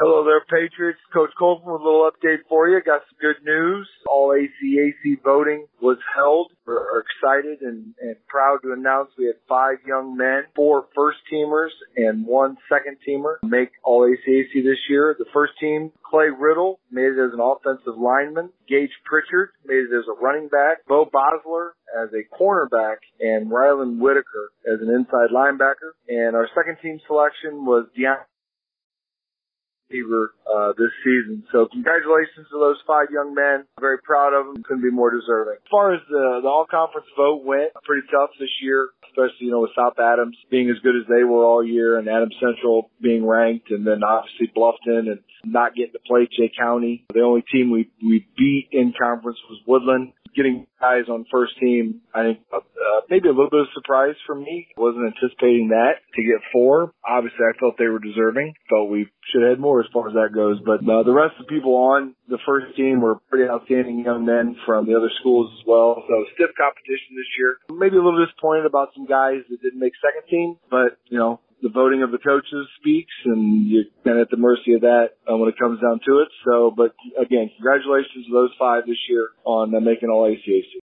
Hello there, Patriots. Coach Colton with a little update for you. Got some good news. All ACAC voting was held. We're excited and, and proud to announce we had five young men, four first teamers, and one second teamer make All ACAC this year. The first team, Clay Riddle, made it as an offensive lineman. Gage Pritchard made it as a running back. Beau Bosler as a cornerback, and Rylan Whitacre as an inside linebacker. And our second team selection was Deontae receiver uh, this season. So congratulations to those five young men. Very proud of them. Couldn't be more deserving. As far as the, the all conference vote went, pretty tough this year, especially you know with South Adams being as good as they were all year, and Adams Central being ranked, and then obviously Bluffton and not getting to play Jay County. The only team we we beat in conference was Woodland getting guys on first team, I think uh, maybe a little bit of surprise for me. Wasn't anticipating that to get four. Obviously, I felt they were deserving. Felt we should have had more as far as that goes. But uh, the rest of the people on the first team were pretty outstanding young men from the other schools as well. So stiff competition this year. Maybe a little disappointed about some guys that didn't make second team, but you know the voting of the coaches speaks, and at the mercy of that uh, when it comes down to it. So, but again, congratulations to those five this year on uh, making all ACAC.